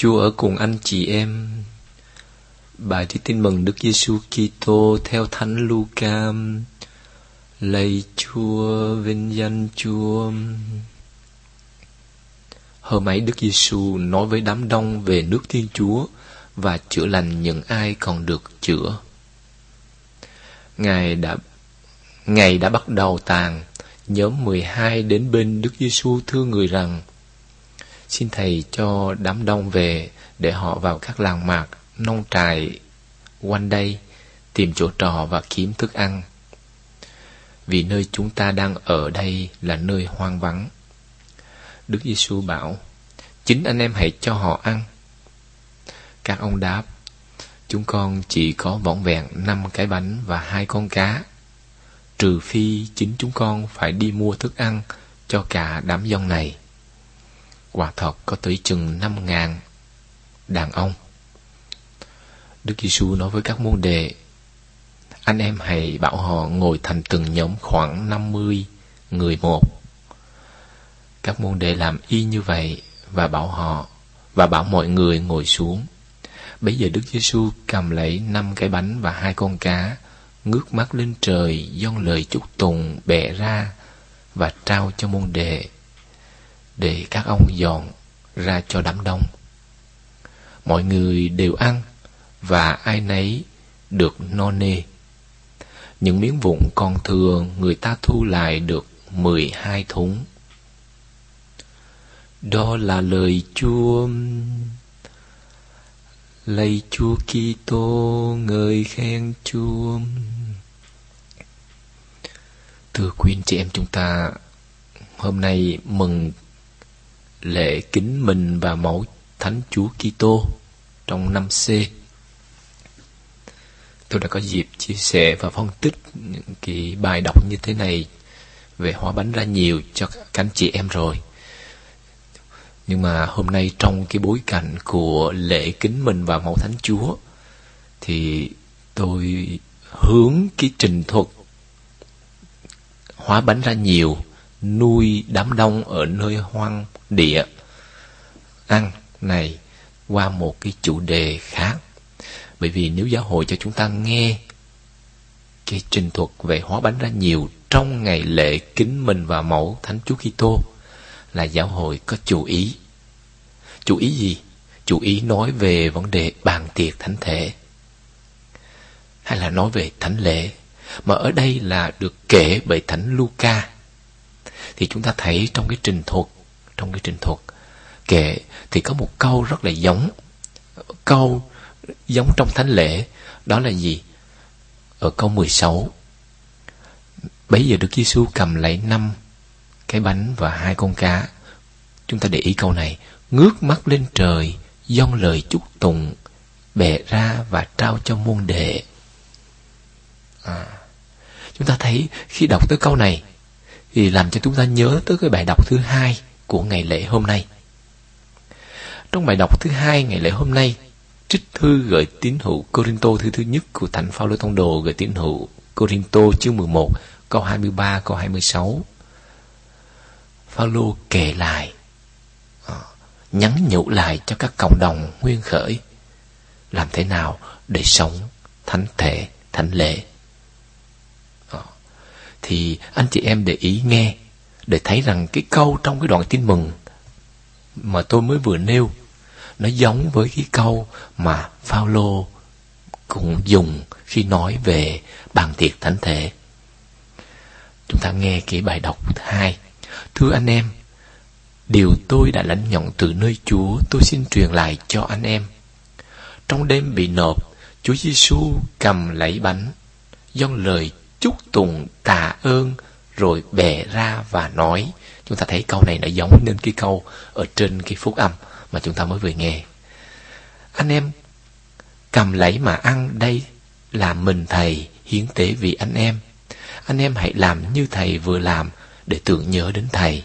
Chúa ở cùng anh chị em. Bài thi tin mừng Đức Giêsu Kitô theo Thánh Luca. Lạy Chúa, vinh danh Chúa. Hôm ấy Đức Giêsu nói với đám đông về nước Thiên Chúa và chữa lành những ai còn được chữa. Ngài đã Ngày đã bắt đầu tàn, nhóm 12 đến bên Đức Giêsu thưa người rằng: Xin thầy cho đám đông về để họ vào các làng mạc, nông trại quanh đây tìm chỗ trọ và kiếm thức ăn. Vì nơi chúng ta đang ở đây là nơi hoang vắng. Đức Giêsu bảo: Chính anh em hãy cho họ ăn. Các ông đáp: Chúng con chỉ có vỏn vẹn năm cái bánh và hai con cá trừ phi chính chúng con phải đi mua thức ăn cho cả đám dông này. Quả thật có tới chừng năm ngàn đàn ông. Đức Giêsu nói với các môn đệ, anh em hãy bảo họ ngồi thành từng nhóm khoảng 50 người một. Các môn đệ làm y như vậy và bảo họ và bảo mọi người ngồi xuống. Bây giờ Đức Giêsu cầm lấy năm cái bánh và hai con cá ngước mắt lên trời dâng lời chúc tùng bẻ ra và trao cho môn đệ để các ông dọn ra cho đám đông. Mọi người đều ăn và ai nấy được no nê. Những miếng vụn còn thừa người ta thu lại được mười hai thúng. Đó là lời Chúa. Lạy Chúa Kitô, ngợi khen Chúa. Thưa quý anh chị em chúng ta, hôm nay mừng lễ kính mình và mẫu Thánh Chúa Kitô trong năm C. Tôi đã có dịp chia sẻ và phân tích những cái bài đọc như thế này về hóa bánh ra nhiều cho các anh chị em rồi nhưng mà hôm nay trong cái bối cảnh của lễ kính mình và mẫu thánh chúa thì tôi hướng cái trình thuật hóa bánh ra nhiều nuôi đám đông ở nơi hoang địa. Ăn này qua một cái chủ đề khác. Bởi vì nếu giáo hội cho chúng ta nghe cái trình thuật về hóa bánh ra nhiều trong ngày lễ kính mình và mẫu thánh chúa kitô, là giáo hội có chú ý. Chú ý gì? Chú ý nói về vấn đề bàn tiệc thánh thể. Hay là nói về thánh lễ? Mà ở đây là được kể bởi thánh Luca thì chúng ta thấy trong cái trình thuật trong cái trình thuật kệ thì có một câu rất là giống câu giống trong thánh lễ đó là gì ở câu 16 Bấy giờ Đức Giêsu cầm lấy năm cái bánh và hai con cá. Chúng ta để ý câu này, ngước mắt lên trời, dâng lời chúc tụng, bẻ ra và trao cho môn đệ. À, chúng ta thấy khi đọc tới câu này thì làm cho chúng ta nhớ tới cái bài đọc thứ hai của ngày lễ hôm nay. Trong bài đọc thứ hai ngày lễ hôm nay, trích thư gửi tín hữu Corinto thư thứ nhất của Thánh Phaolô Tông Đồ gửi tín hữu Corinto chương 11 câu 23 câu 26. Phaolô kể lại ờ, nhắn nhủ lại cho các cộng đồng nguyên khởi làm thế nào để sống thánh thể thánh lễ thì anh chị em để ý nghe để thấy rằng cái câu trong cái đoạn tin mừng mà tôi mới vừa nêu nó giống với cái câu mà Phaolô cũng dùng khi nói về bàn tiệc thánh thể chúng ta nghe cái bài đọc thứ hai thưa anh em Điều tôi đã lãnh nhận từ nơi Chúa tôi xin truyền lại cho anh em. Trong đêm bị nộp, Chúa Giêsu cầm lấy bánh, dâng lời chúc tùng tạ ơn rồi bẻ ra và nói. Chúng ta thấy câu này nó giống nên cái câu ở trên cái phúc âm mà chúng ta mới vừa nghe. Anh em cầm lấy mà ăn đây là mình thầy hiến tế vì anh em. Anh em hãy làm như thầy vừa làm để tưởng nhớ đến thầy.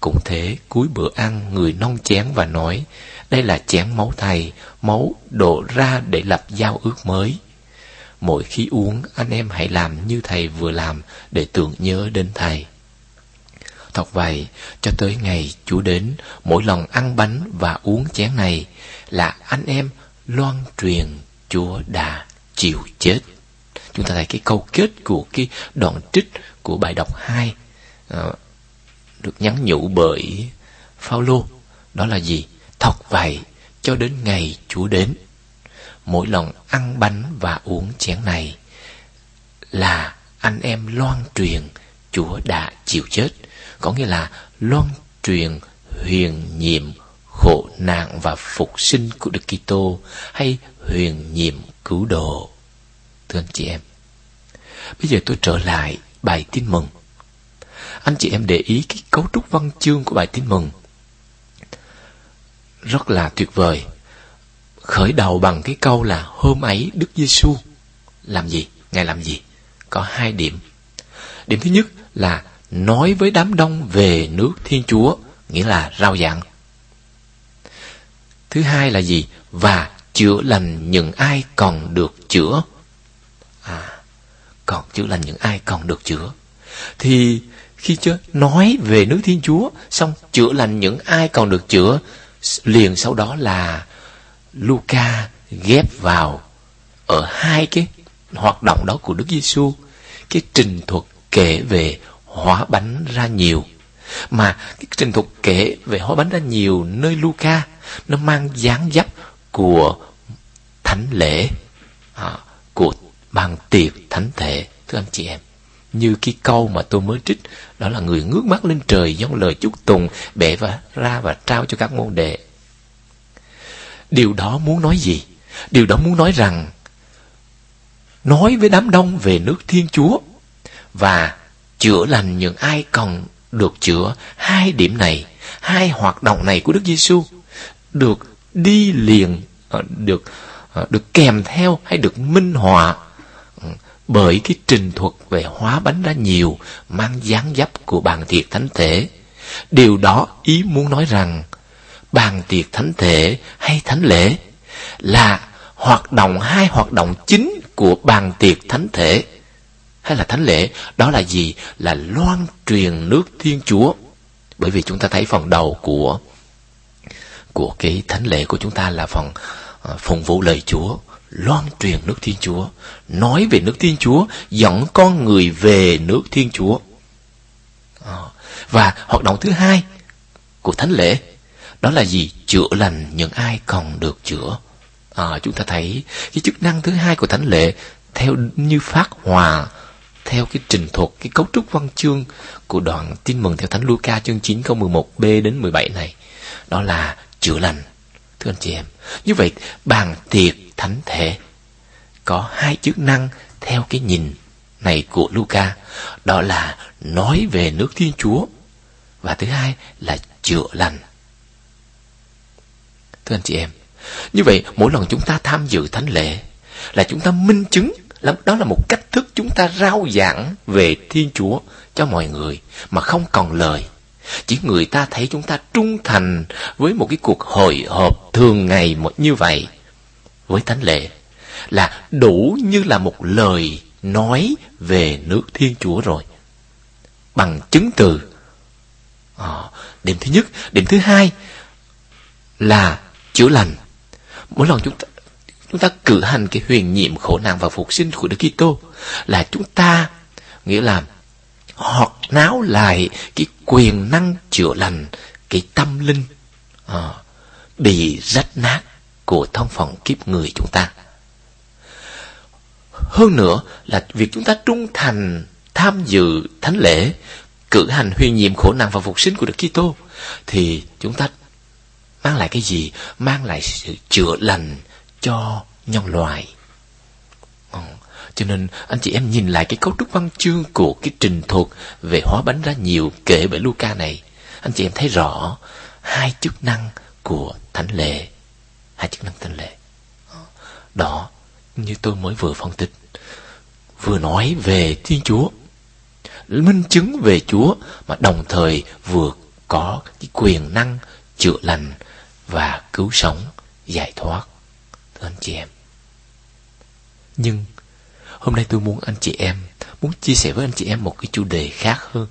Cũng thế, cuối bữa ăn, người nong chén và nói, đây là chén máu thầy, máu đổ ra để lập giao ước mới. Mỗi khi uống, anh em hãy làm như thầy vừa làm để tưởng nhớ đến thầy. Thật vậy, cho tới ngày Chúa đến, mỗi lần ăn bánh và uống chén này là anh em loan truyền Chúa đã chịu chết. Chúng ta thấy cái câu kết của cái đoạn trích của bài đọc 2 ờ, được nhắn nhủ bởi Phaolô đó là gì? Thật vậy, cho đến ngày Chúa đến. Mỗi lần ăn bánh và uống chén này là anh em loan truyền Chúa đã chịu chết. Có nghĩa là loan truyền huyền nhiệm khổ nạn và phục sinh của Đức Kitô hay huyền nhiệm cứu độ. Thưa anh chị em, bây giờ tôi trở lại bài tin mừng. Anh chị em để ý cái cấu trúc văn chương của bài tin mừng. Rất là tuyệt vời. Khởi đầu bằng cái câu là hôm ấy Đức Giêsu làm gì? Ngài làm gì? Có hai điểm. Điểm thứ nhất là nói với đám đông về nước Thiên Chúa, nghĩa là rao giảng. Thứ hai là gì? Và chữa lành những ai còn được chữa. À, còn chữa lành những ai còn được chữa. Thì khi chưa nói về nước Thiên Chúa, xong chữa lành những ai còn được chữa, liền sau đó là Luca ghép vào ở hai cái hoạt động đó của Đức Giêsu, cái trình thuật kể về hóa bánh ra nhiều. Mà cái trình thuật kể về hóa bánh ra nhiều nơi Luca nó mang dáng dấp của thánh lễ à, của bàn tiệc thánh thể thưa anh chị em như cái câu mà tôi mới trích đó là người ngước mắt lên trời dâng lời chúc tùng bẻ và ra và trao cho các môn đệ điều đó muốn nói gì? Điều đó muốn nói rằng, nói với đám đông về nước thiên chúa và chữa lành những ai còn được chữa, hai điểm này, hai hoạt động này của đức giêsu được đi liền ờ, được ờ, được kèm theo hay được minh họa ừ, bởi cái trình thuật về hóa bánh ra nhiều, mang dáng dấp của bàn tiệc thánh thể. Điều đó ý muốn nói rằng bàn tiệc thánh thể hay thánh lễ là hoạt động hai hoạt động chính của bàn tiệc thánh thể hay là thánh lễ. Đó là gì? Là loan truyền nước thiên chúa. Bởi vì chúng ta thấy phần đầu của của cái thánh lễ của chúng ta là phần ờ, phụng vụ lời Chúa, loan truyền nước Thiên Chúa, nói về nước Thiên Chúa, dẫn con người về nước Thiên Chúa. Ờ, và hoạt động thứ hai của thánh lễ đó là gì? Chữa lành những ai còn được chữa. À, chúng ta thấy cái chức năng thứ hai của thánh lễ theo như phát hòa theo cái trình thuật, cái cấu trúc văn chương của đoạn tin mừng theo Thánh Luca chương 9 câu 11b đến 17 này. Đó là chữa lành. Thưa anh chị em, như vậy bàn tiệc thánh thể có hai chức năng theo cái nhìn này của Luca, đó là nói về nước Thiên Chúa và thứ hai là chữa lành. Thưa anh chị em, như vậy mỗi lần chúng ta tham dự thánh lễ là chúng ta minh chứng đó là một cách thức chúng ta rao giảng về Thiên Chúa cho mọi người mà không còn lời. Chỉ người ta thấy chúng ta trung thành với một cái cuộc hội họp thường ngày như vậy với thánh lễ là đủ như là một lời nói về nước thiên chúa rồi. Bằng chứng từ. À, điểm thứ nhất. Điểm thứ hai là chữa lành mỗi lần chúng ta chúng ta cử hành cái huyền nhiệm khổ nạn và phục sinh của Đức Kitô là chúng ta nghĩa là hoặc náo lại cái quyền năng chữa lành cái tâm linh à, bị rách nát của thân phận kiếp người chúng ta. Hơn nữa là việc chúng ta trung thành tham dự thánh lễ, cử hành huyền nhiệm khổ nạn và phục sinh của Đức Kitô thì chúng ta mang lại cái gì? Mang lại sự chữa lành cho nhân loại. Cho nên anh chị em nhìn lại cái cấu trúc văn chương của cái trình thuật về hóa bánh ra nhiều kể bởi Luca này, anh chị em thấy rõ hai chức năng của thánh lễ, hai chức năng thánh lễ. Đó, như tôi mới vừa phân tích, vừa nói về Thiên Chúa, minh chứng về Chúa mà đồng thời vừa có cái quyền năng chữa lành và cứu sống, giải thoát. Thưa anh chị em. Nhưng Hôm nay tôi muốn anh chị em, muốn chia sẻ với anh chị em một cái chủ đề khác hơn.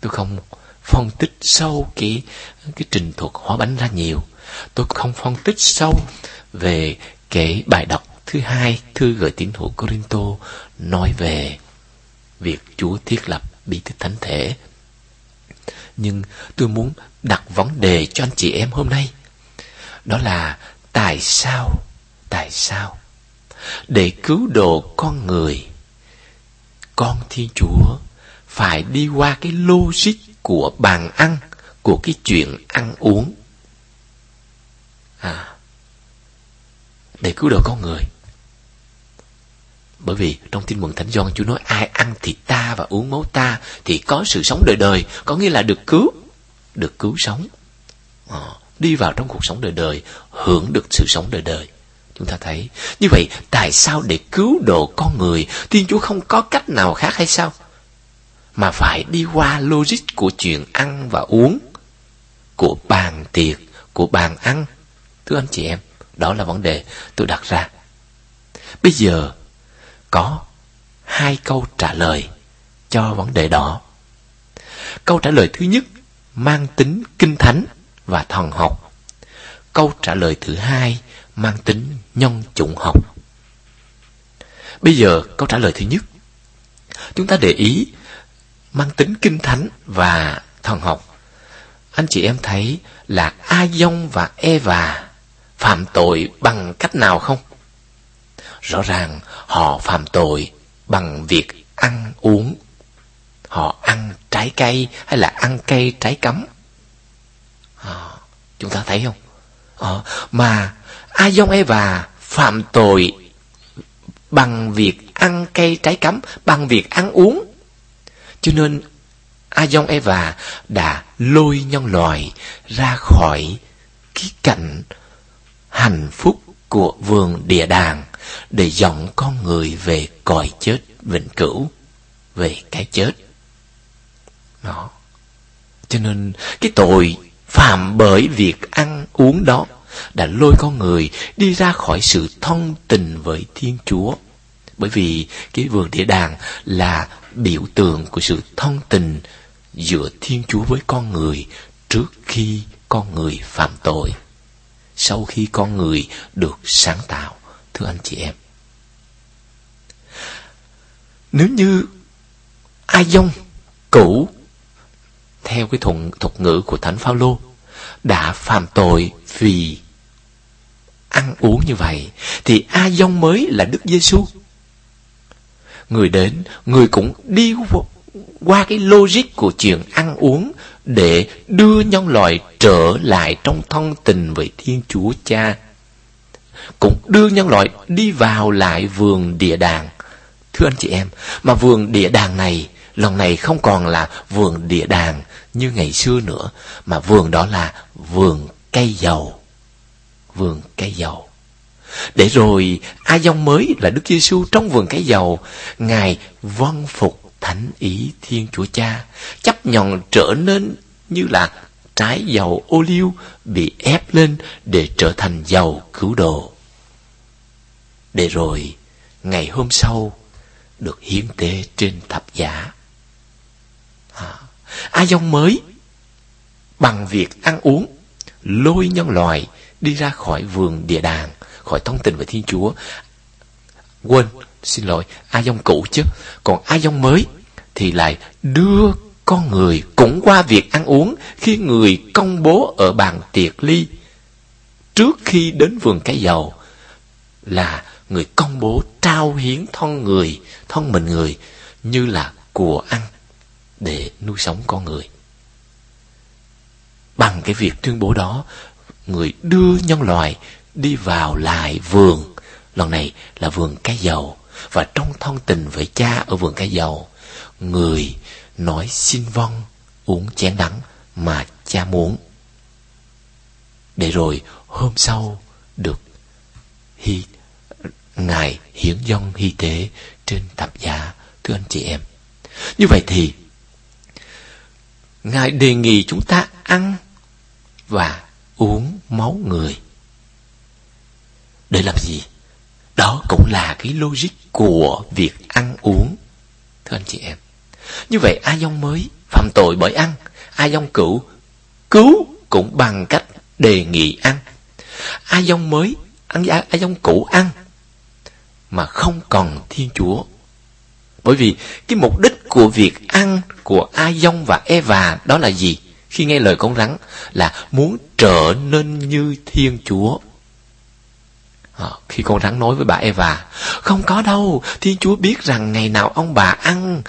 tôi không phân tích sâu cái cái trình thuật hóa bánh ra nhiều tôi không phân tích sâu về cái bài đọc thứ hai thư gửi tín hữu Corinto nói về việc Chúa thiết lập bí tích thánh thể nhưng tôi muốn đặt vấn đề cho anh chị em hôm nay. Đó là tại sao tại sao để cứu độ con người, con thiên chúa phải đi qua cái logic của bàn ăn, của cái chuyện ăn uống? À để cứu độ con người bởi vì trong tin mừng thánh Gioan Chúa nói ai ăn thịt ta và uống máu ta thì có sự sống đời đời, có nghĩa là được cứu, được cứu sống. À, đi vào trong cuộc sống đời đời, hưởng được sự sống đời đời. Chúng ta thấy, như vậy tại sao để cứu độ con người, Thiên Chúa không có cách nào khác hay sao? Mà phải đi qua logic của chuyện ăn và uống, của bàn tiệc, của bàn ăn. Thưa anh chị em, đó là vấn đề tôi đặt ra. Bây giờ, có hai câu trả lời cho vấn đề đó. Câu trả lời thứ nhất mang tính kinh thánh và thần học. Câu trả lời thứ hai mang tính nhân chủng học. Bây giờ câu trả lời thứ nhất. Chúng ta để ý mang tính kinh thánh và thần học. Anh chị em thấy là A Dông và Eva phạm tội bằng cách nào không? Rõ ràng họ phạm tội bằng việc ăn uống. Họ ăn trái cây hay là ăn cây trái cấm. À, chúng ta thấy không? À, mà A Dông Eva phạm tội bằng việc ăn cây trái cấm, bằng việc ăn uống. Cho nên A Dông Eva đã lôi nhân loại ra khỏi cái cảnh hạnh phúc của vườn địa đàng để dọn con người về cõi chết vĩnh cửu, về cái chết. Đó. Cho nên cái tội phạm bởi việc ăn uống đó đã lôi con người đi ra khỏi sự thông tình với Thiên Chúa. Bởi vì cái vườn địa đàng là biểu tượng của sự thông tình giữa Thiên Chúa với con người trước khi con người phạm tội. Sau khi con người được sáng tạo thưa anh chị em. Nếu như ai dông cũ theo cái thuận thuật ngữ của Thánh Phaolô đã phạm tội vì ăn uống như vậy thì A dông mới là Đức Giêsu. Người đến, người cũng đi qua cái logic của chuyện ăn uống để đưa nhân loại trở lại trong thân tình với Thiên Chúa Cha cũng đưa nhân loại đi vào lại vườn địa đàng. Thưa anh chị em, mà vườn địa đàng này lần này không còn là vườn địa đàng như ngày xưa nữa, mà vườn đó là vườn cây dầu. Vườn cây dầu. Để rồi ai dông mới là Đức Giêsu trong vườn cây dầu, Ngài vâng phục thánh ý Thiên Chúa Cha, chấp nhận trở nên như là trái dầu ô liu bị ép lên để trở thành dầu cứu độ để rồi ngày hôm sau được hiến tế trên thập giá. À, A dông mới bằng việc ăn uống lôi nhân loại đi ra khỏi vườn địa đàng, khỏi thông tình với Thiên Chúa. Quên, xin lỗi, A dông cũ chứ, còn A dông mới thì lại đưa con người cũng qua việc ăn uống khi người công bố ở bàn tiệc ly. Trước khi đến vườn cái dầu là người công bố trao hiến thân người, thân mình người như là của ăn để nuôi sống con người. Bằng cái việc tuyên bố đó, người đưa nhân loại đi vào lại vườn, lần này là vườn cái dầu, và trong thân tình với cha ở vườn cái dầu, người nói xin vong uống chén đắng mà cha muốn. Để rồi hôm sau được hy Ngài hiến dâng hy tế trên thập giá, thưa anh chị em. Như vậy thì, Ngài đề nghị chúng ta ăn và uống máu người. Để làm gì? Đó cũng là cái logic của việc ăn uống. Thưa anh chị em. Như vậy A Dông mới phạm tội bởi ăn. Ai dông cũ cứu cũng bằng cách đề nghị ăn. Ai dông mới ăn ai dông cũ ăn mà không còn Thiên Chúa. Bởi vì cái mục đích của việc ăn của A Dông và Eva đó là gì? Khi nghe lời con rắn là muốn trở nên như Thiên Chúa. À, khi con rắn nói với bà Eva, không có đâu, Thiên Chúa biết rằng ngày nào ông bà ăn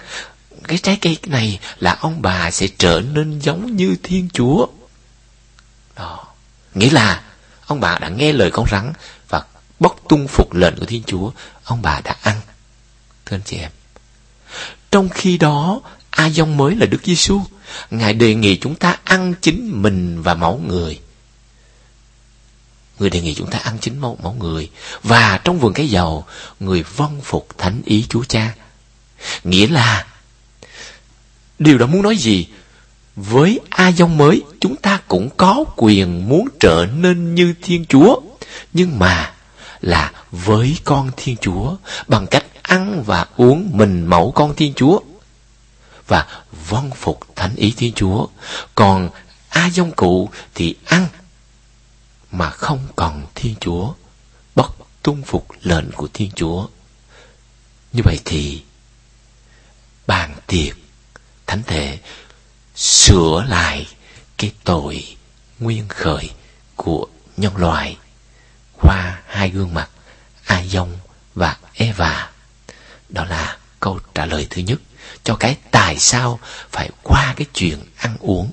cái trái cây này là ông bà sẽ trở nên giống như Thiên Chúa. Đó. Nghĩa là ông bà đã nghe lời con rắn và bóc tung phục lệnh của Thiên Chúa, ông bà đã ăn. Thưa anh chị em. Trong khi đó, A Dông mới là Đức Giêsu, Ngài đề nghị chúng ta ăn chính mình và máu người. Người đề nghị chúng ta ăn chính máu, máu người. Và trong vườn cái dầu, người vâng phục thánh ý Chúa Cha. Nghĩa là, điều đó muốn nói gì? Với A Dông mới, chúng ta cũng có quyền muốn trở nên như Thiên Chúa. Nhưng mà, là với con Thiên Chúa, bằng cách ăn và uống mình mẫu con Thiên Chúa. Và vâng phục thánh ý Thiên Chúa. Còn A Dông cụ thì ăn mà không còn Thiên Chúa, bất tuân phục lệnh của Thiên Chúa. Như vậy thì bàn tiệc thánh thể, sửa lại cái tội nguyên khởi của nhân loại qua hai gương mặt A Dông và Eva. Đó là câu trả lời thứ nhất cho cái tại sao phải qua cái chuyện ăn uống.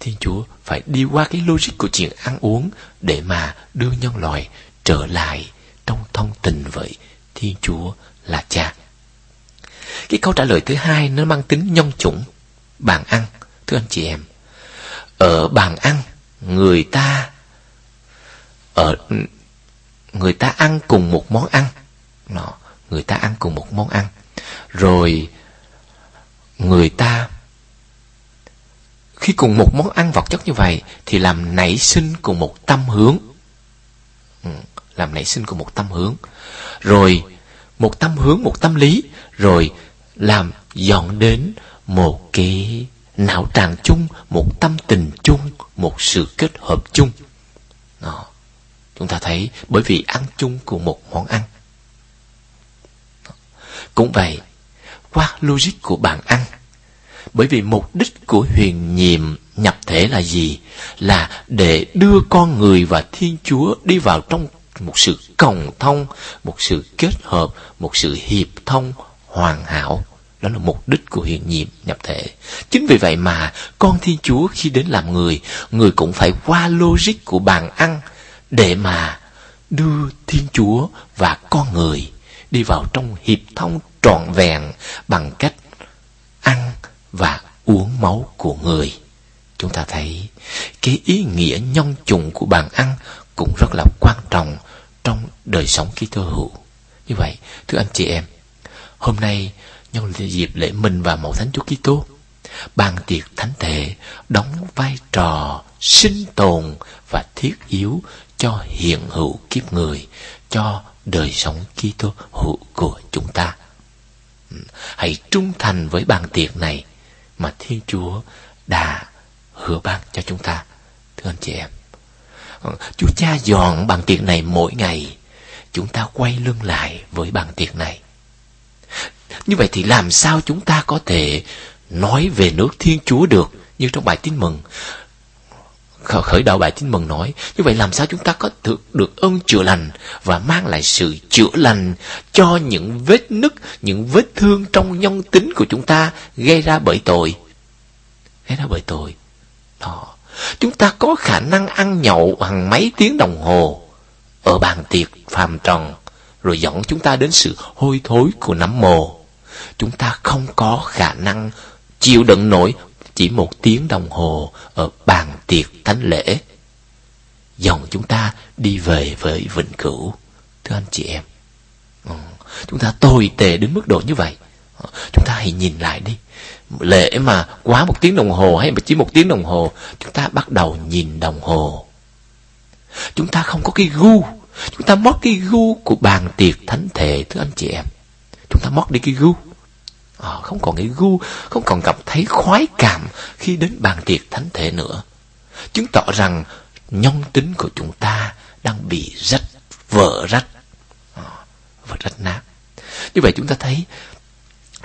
Thiên Chúa phải đi qua cái logic của chuyện ăn uống để mà đưa nhân loại trở lại trong thông tình với Thiên Chúa là cha. Cái câu trả lời thứ hai nó mang tính nhân chủng. Bàn ăn, thưa anh chị em. Ở bàn ăn, người ta ở người ta ăn cùng một món ăn. Đó, người ta ăn cùng một món ăn. Rồi người ta khi cùng một món ăn vật chất như vậy thì làm nảy sinh cùng một tâm hướng. Ừ, làm nảy sinh cùng một tâm hướng. Rồi một tâm hướng, một tâm lý, rồi làm dọn đến một cái não tràng chung, một tâm tình chung, một sự kết hợp chung. Đó. Chúng ta thấy bởi vì ăn chung cùng một món ăn. Cũng vậy, qua logic của bạn ăn, bởi vì mục đích của huyền nhiệm nhập thể là gì? Là để đưa con người và Thiên Chúa đi vào trong một sự cộng thông, một sự kết hợp, một sự hiệp thông hoàn hảo. Đó là mục đích của hiện nhiệm nhập thể. Chính vì vậy mà con Thiên Chúa khi đến làm người, người cũng phải qua logic của bàn ăn để mà đưa Thiên Chúa và con người đi vào trong hiệp thông trọn vẹn bằng cách ăn và uống máu của người. Chúng ta thấy cái ý nghĩa nhân chủng của bàn ăn cũng rất là quan trọng trong đời sống ký tơ hữu. Như vậy, thưa anh chị em, hôm nay nhân dịp lễ minh và mẫu thánh Chúa Kitô, bàn tiệc thánh thể đóng vai trò sinh tồn và thiết yếu cho hiện hữu kiếp người, cho đời sống Kitô hữu của chúng ta. Ừ, hãy trung thành với bàn tiệc này mà Thiên Chúa đã hứa ban cho chúng ta. Thưa anh chị em, Chúa cha dọn bàn tiệc này mỗi ngày, chúng ta quay lưng lại với bàn tiệc này. Như vậy thì làm sao chúng ta có thể nói về nước Thiên Chúa được như trong bài tin mừng? Khởi đầu bài tin mừng nói như vậy làm sao chúng ta có được được ơn chữa lành và mang lại sự chữa lành cho những vết nứt những vết thương trong nhân tính của chúng ta gây ra bởi tội? Gây ra bởi tội. Đó chúng ta có khả năng ăn nhậu hàng mấy tiếng đồng hồ. Ở bàn tiệc phàm trần, rồi dẫn chúng ta đến sự hôi thối của nấm mồ. Chúng ta không có khả năng chịu đựng nổi chỉ một tiếng đồng hồ ở bàn tiệc thánh lễ. Dòng chúng ta đi về với vĩnh cửu. Thưa anh chị em ừ. chúng ta tồi tệ đến mức độ như vậy. Chúng ta hãy nhìn lại đi lễ mà quá một tiếng đồng hồ hay chỉ một tiếng đồng hồ chúng ta bắt đầu nhìn đồng hồ. Chúng ta không có cái gu chúng ta mất cái gu của bàn tiệc thánh thể thưa anh chị em. Chúng ta mất đi cái gu. À, không còn cái gu không còn cảm thấy khoái cảm khi đến bàn tiệc thánh thể nữa. Chứng tỏ rằng nhân tính của chúng ta đang bị rách vỡ rách. À, vỡ rách nát. Như vậy chúng ta thấy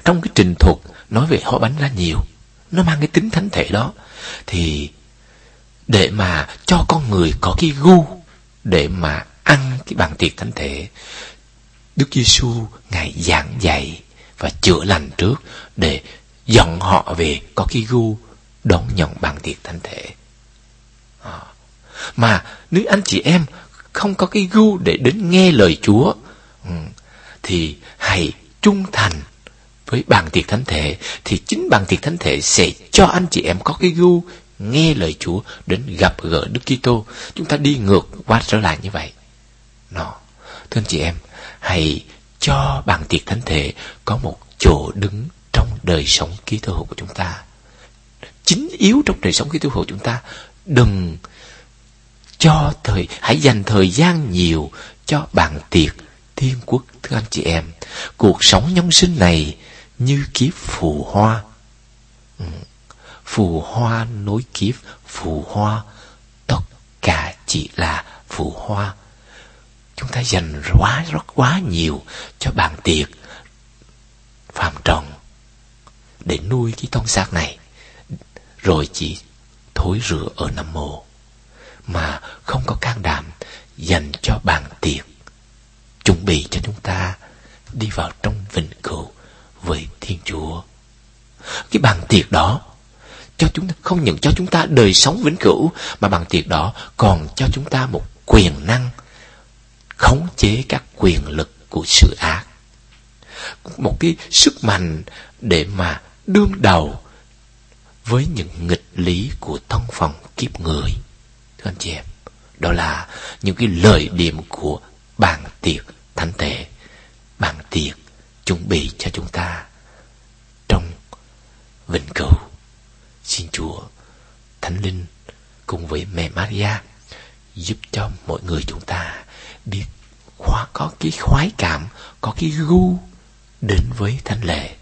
trong cái trình thuật nói về hóa bánh ra nhiều, nó mang cái tính thánh thể đó, thì để mà cho con người có cái gu để mà ăn cái bàn tiệc thánh thể, Đức Giêsu ngài giảng dạy và chữa lành trước để dẫn họ về có cái gu đón nhận bàn tiệc thánh thể. À. Mà nếu anh chị em không có cái gu để đến nghe lời Chúa ừ, thì hãy trung thành với bàn tiệc thánh thể thì chính bàn tiệc thánh thể sẽ cho anh chị em có cái gu nghe lời Chúa đến gặp gỡ Đức Kitô. Chúng ta đi ngược qua trở lại như vậy. Nó, thưa anh chị em, hãy cho bàn tiệc thánh thể có một chỗ đứng trong đời sống Kitô hữu của chúng ta. Chính yếu trong đời sống Kitô hữu chúng ta, đừng cho thời hãy dành thời gian nhiều cho bàn tiệc thiên quốc thưa anh chị em. Cuộc sống nhân sinh này như kiếp phù hoa. Ừ. Phù hoa nối kiếp, phù hoa, tất cả chỉ là phù hoa. Chúng ta dành quá rất quá nhiều cho bàn tiệc phàm trần để nuôi cái thân xác này. Rồi chỉ thối rửa ở nam mồ mà không có can đảm dành cho bàn tiệc chuẩn bị cho chúng ta đi vào trong vịnh cửu với thiên chúa. Cái bàn tiệc đó, cho chúng ta, không những cho chúng ta đời sống vĩnh cửu, mà bàn tiệc đó còn cho chúng ta một quyền năng khống chế các quyền lực của sự ác. Một cái sức mạnh để mà đương đầu với những nghịch lý của thân phận kiếp người. Thưa anh chị em, đó là những cái lời điểm của bàn tiệc thánh thể. Bàn tiệc chuẩn bị cho chúng ta. Trong vĩnh cửu, xin chúa thánh linh cùng với mẹ maria giúp cho mọi người chúng ta biết khóa có cái khoái cảm, có cái gu đến với thánh lễ.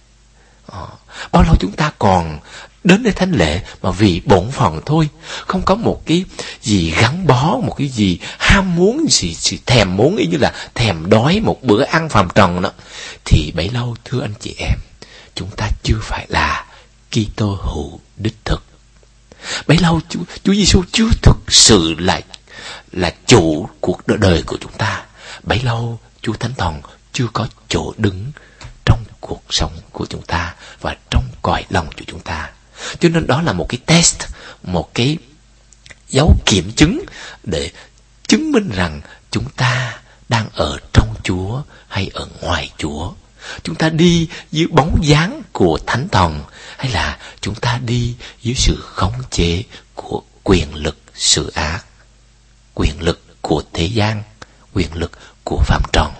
Ờ, bao lâu chúng ta còn đến với thánh lễ mà vì bổn phận thôi. Không có một cái gì gắn bó một cái gì ham muốn gì, gì thèm muốn ý như là thèm đói một bữa ăn phàm trần đó. Thì bấy lâu thưa anh chị em chúng ta chưa phải là Kitô hữu đích thực. Bấy lâu Chúa Chúa Giêsu chưa thực sự là là chủ cuộc đời của chúng ta. Bấy lâu Chúa Thánh Thần chưa có chỗ đứng trong cuộc sống của chúng ta và trong cõi lòng của chúng ta cho nên đó là một cái test, một cái dấu kiểm chứng để chứng minh rằng chúng ta đang ở trong Chúa hay ở ngoài Chúa. Chúng ta đi dưới bóng dáng của Thánh Thần hay là chúng ta đi dưới sự khống chế của quyền lực, sự ác, quyền lực của thế gian, quyền lực của phạm tròn.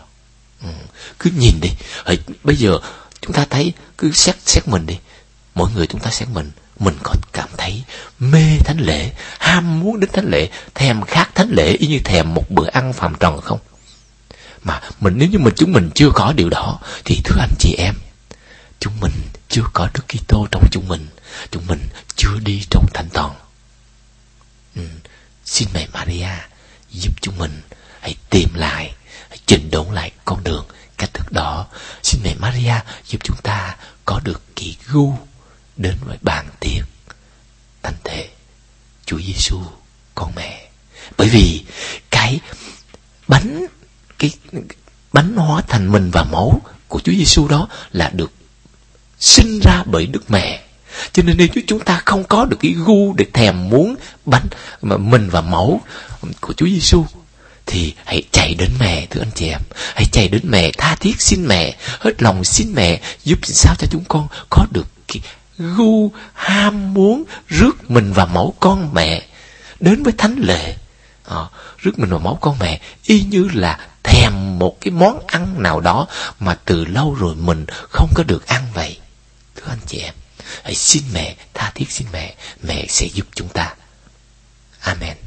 ừ. cứ nhìn đi bây giờ chúng ta thấy, cứ xét xét mình đi mỗi người chúng ta xét mình mình có cảm thấy mê thánh lễ ham muốn đến thánh lễ thèm khát thánh lễ y như thèm một bữa ăn phàm trần không mà mình nếu như mình chúng mình chưa có điều đó thì thưa anh chị em chúng mình chưa có Đức Kitô trong chúng mình chúng mình chưa đi trong thánh toàn. ừ. Xin mẹ Maria giúp chúng mình hãy tìm lại, hãy chỉnh đốn lại con đường cách thức đó. Xin mẹ Maria giúp chúng ta có được kỳ gu đến với bàn tiệc. Thánh thể, Chúa Giêsu, con mẹ. Bởi vì cái bánh cái bánh hóa thành mình và máu của Chúa Giêsu đó là được sinh ra bởi Đức Mẹ. Cho nên nếu chúng ta không có được cái gu để thèm muốn bánh mà mình và máu của Chúa Giêsu, thì hãy chạy đến mẹ, thưa anh chị em. Hãy chạy đến mẹ, tha thiết xin mẹ, hết lòng xin mẹ, giúp sao cho chúng con có được cái gu ham muốn rước mình và máu con mẹ đến với thánh lệ. À, rước mình vào máu con mẹ y như là thèm một cái món ăn nào đó mà từ lâu rồi mình không có được ăn vậy. Thưa anh chị em hãy xin mẹ tha thiết xin mẹ mẹ sẽ giúp chúng ta. Amen.